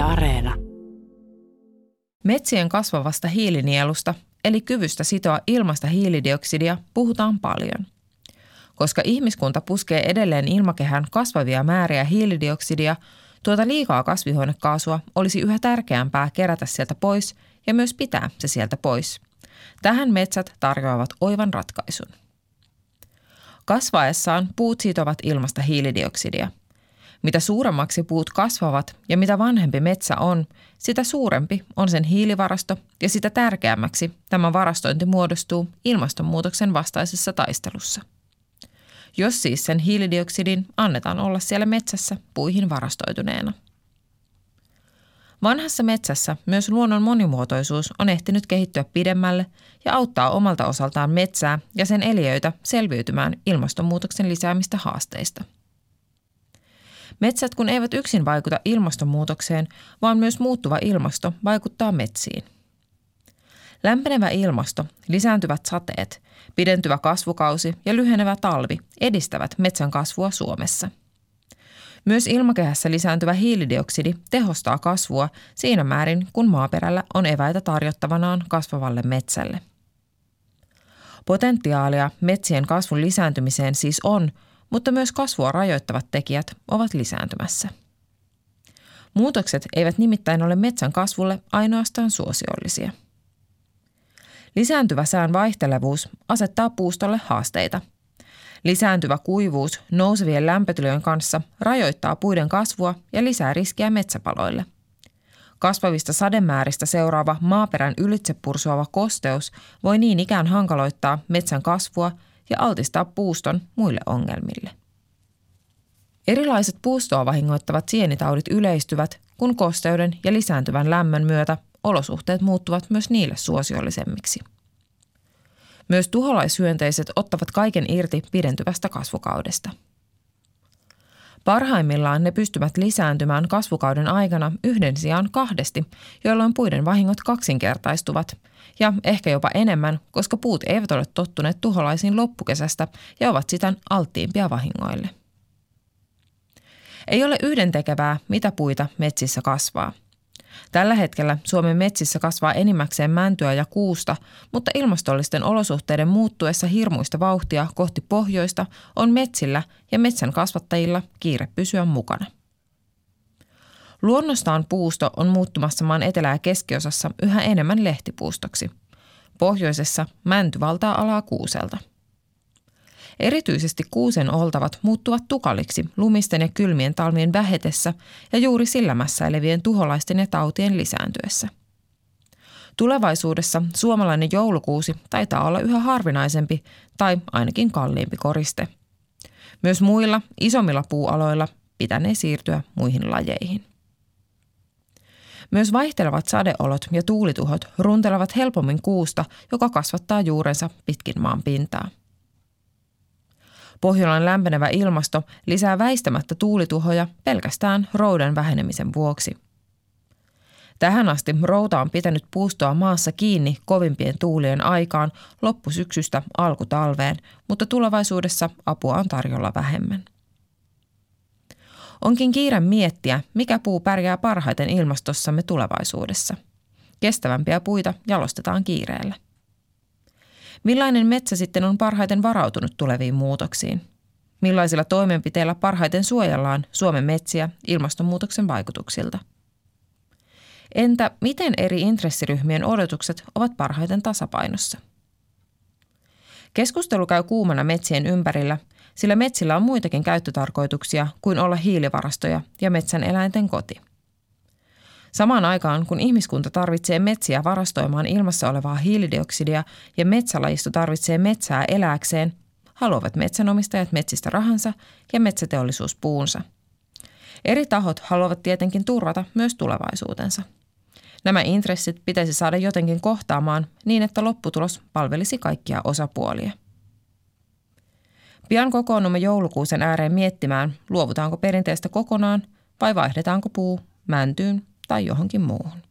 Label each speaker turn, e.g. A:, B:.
A: Areena.
B: Metsien kasvavasta hiilinielusta, eli kyvystä sitoa ilmasta hiilidioksidia, puhutaan paljon. Koska ihmiskunta puskee edelleen ilmakehään kasvavia määriä hiilidioksidia, tuota liikaa kasvihuonekaasua olisi yhä tärkeämpää kerätä sieltä pois ja myös pitää se sieltä pois. Tähän metsät tarjoavat oivan ratkaisun. Kasvaessaan puut sitovat ilmasta hiilidioksidia – mitä suuremmaksi puut kasvavat ja mitä vanhempi metsä on, sitä suurempi on sen hiilivarasto ja sitä tärkeämmäksi tämä varastointi muodostuu ilmastonmuutoksen vastaisessa taistelussa. Jos siis sen hiilidioksidin annetaan olla siellä metsässä puihin varastoituneena. Vanhassa metsässä myös luonnon monimuotoisuus on ehtinyt kehittyä pidemmälle ja auttaa omalta osaltaan metsää ja sen eliöitä selviytymään ilmastonmuutoksen lisäämistä haasteista – Metsät kun eivät yksin vaikuta ilmastonmuutokseen, vaan myös muuttuva ilmasto vaikuttaa metsiin. Lämpenevä ilmasto, lisääntyvät sateet, pidentyvä kasvukausi ja lyhenevä talvi edistävät metsän kasvua Suomessa. Myös ilmakehässä lisääntyvä hiilidioksidi tehostaa kasvua siinä määrin, kun maaperällä on eväitä tarjottavanaan kasvavalle metsälle. Potentiaalia metsien kasvun lisääntymiseen siis on – mutta myös kasvua rajoittavat tekijät ovat lisääntymässä. Muutokset eivät nimittäin ole metsän kasvulle ainoastaan suosiollisia. Lisääntyvä sään vaihtelevuus asettaa puustolle haasteita. Lisääntyvä kuivuus nousevien lämpötilojen kanssa rajoittaa puiden kasvua ja lisää riskiä metsäpaloille. Kasvavista sademääristä seuraava maaperän ylitse pursuava kosteus voi niin ikään hankaloittaa metsän kasvua – ja altistaa puuston muille ongelmille. Erilaiset puustoa vahingoittavat sienitaudit yleistyvät, kun kosteuden ja lisääntyvän lämmön myötä olosuhteet muuttuvat myös niille suosiollisemmiksi. Myös tuholaishyönteiset ottavat kaiken irti pidentyvästä kasvukaudesta. Parhaimmillaan ne pystyvät lisääntymään kasvukauden aikana yhden sijaan kahdesti, jolloin puiden vahingot kaksinkertaistuvat ja ehkä jopa enemmän, koska puut eivät ole tottuneet tuholaisiin loppukesästä ja ovat siten alttiimpia vahingoille. Ei ole yhdentekevää, mitä puita metsissä kasvaa. Tällä hetkellä Suomen metsissä kasvaa enimmäkseen mäntyä ja kuusta, mutta ilmastollisten olosuhteiden muuttuessa hirmuista vauhtia kohti pohjoista on metsillä ja metsän kasvattajilla kiire pysyä mukana. Luonnostaan puusto on muuttumassa maan etelä- ja keskiosassa yhä enemmän lehtipuustoksi. Pohjoisessa mänty valtaa alaa kuuselta. Erityisesti kuusen oltavat muuttuvat tukaliksi lumisten ja kylmien talvien vähetessä ja juuri sillä mässäilevien tuholaisten ja tautien lisääntyessä. Tulevaisuudessa suomalainen joulukuusi taitaa olla yhä harvinaisempi tai ainakin kalliimpi koriste. Myös muilla isommilla puualoilla pitänee siirtyä muihin lajeihin. Myös vaihtelevat sadeolot ja tuulituhot runtelevat helpommin kuusta, joka kasvattaa juurensa pitkin maan pintaa. Pohjolan lämpenevä ilmasto lisää väistämättä tuulituhoja pelkästään roudan vähenemisen vuoksi. Tähän asti routa on pitänyt puustoa maassa kiinni kovimpien tuulien aikaan loppusyksystä alkutalveen, mutta tulevaisuudessa apua on tarjolla vähemmän. Onkin kiire miettiä, mikä puu pärjää parhaiten ilmastossamme tulevaisuudessa. Kestävämpiä puita jalostetaan kiireellä. Millainen metsä sitten on parhaiten varautunut tuleviin muutoksiin? Millaisilla toimenpiteillä parhaiten suojellaan Suomen metsiä ilmastonmuutoksen vaikutuksilta? Entä miten eri intressiryhmien odotukset ovat parhaiten tasapainossa? Keskustelu käy kuumana metsien ympärillä, sillä metsillä on muitakin käyttötarkoituksia kuin olla hiilivarastoja ja metsän eläinten koti – Samaan aikaan, kun ihmiskunta tarvitsee metsiä varastoimaan ilmassa olevaa hiilidioksidia ja metsälajisto tarvitsee metsää elääkseen, haluavat metsänomistajat metsistä rahansa ja metsäteollisuus puunsa. Eri tahot haluavat tietenkin turvata myös tulevaisuutensa. Nämä intressit pitäisi saada jotenkin kohtaamaan niin, että lopputulos palvelisi kaikkia osapuolia. Pian kokoonnumme joulukuusen ääreen miettimään, luovutaanko perinteestä kokonaan vai vaihdetaanko puu mäntyyn tai johonkin muuhun.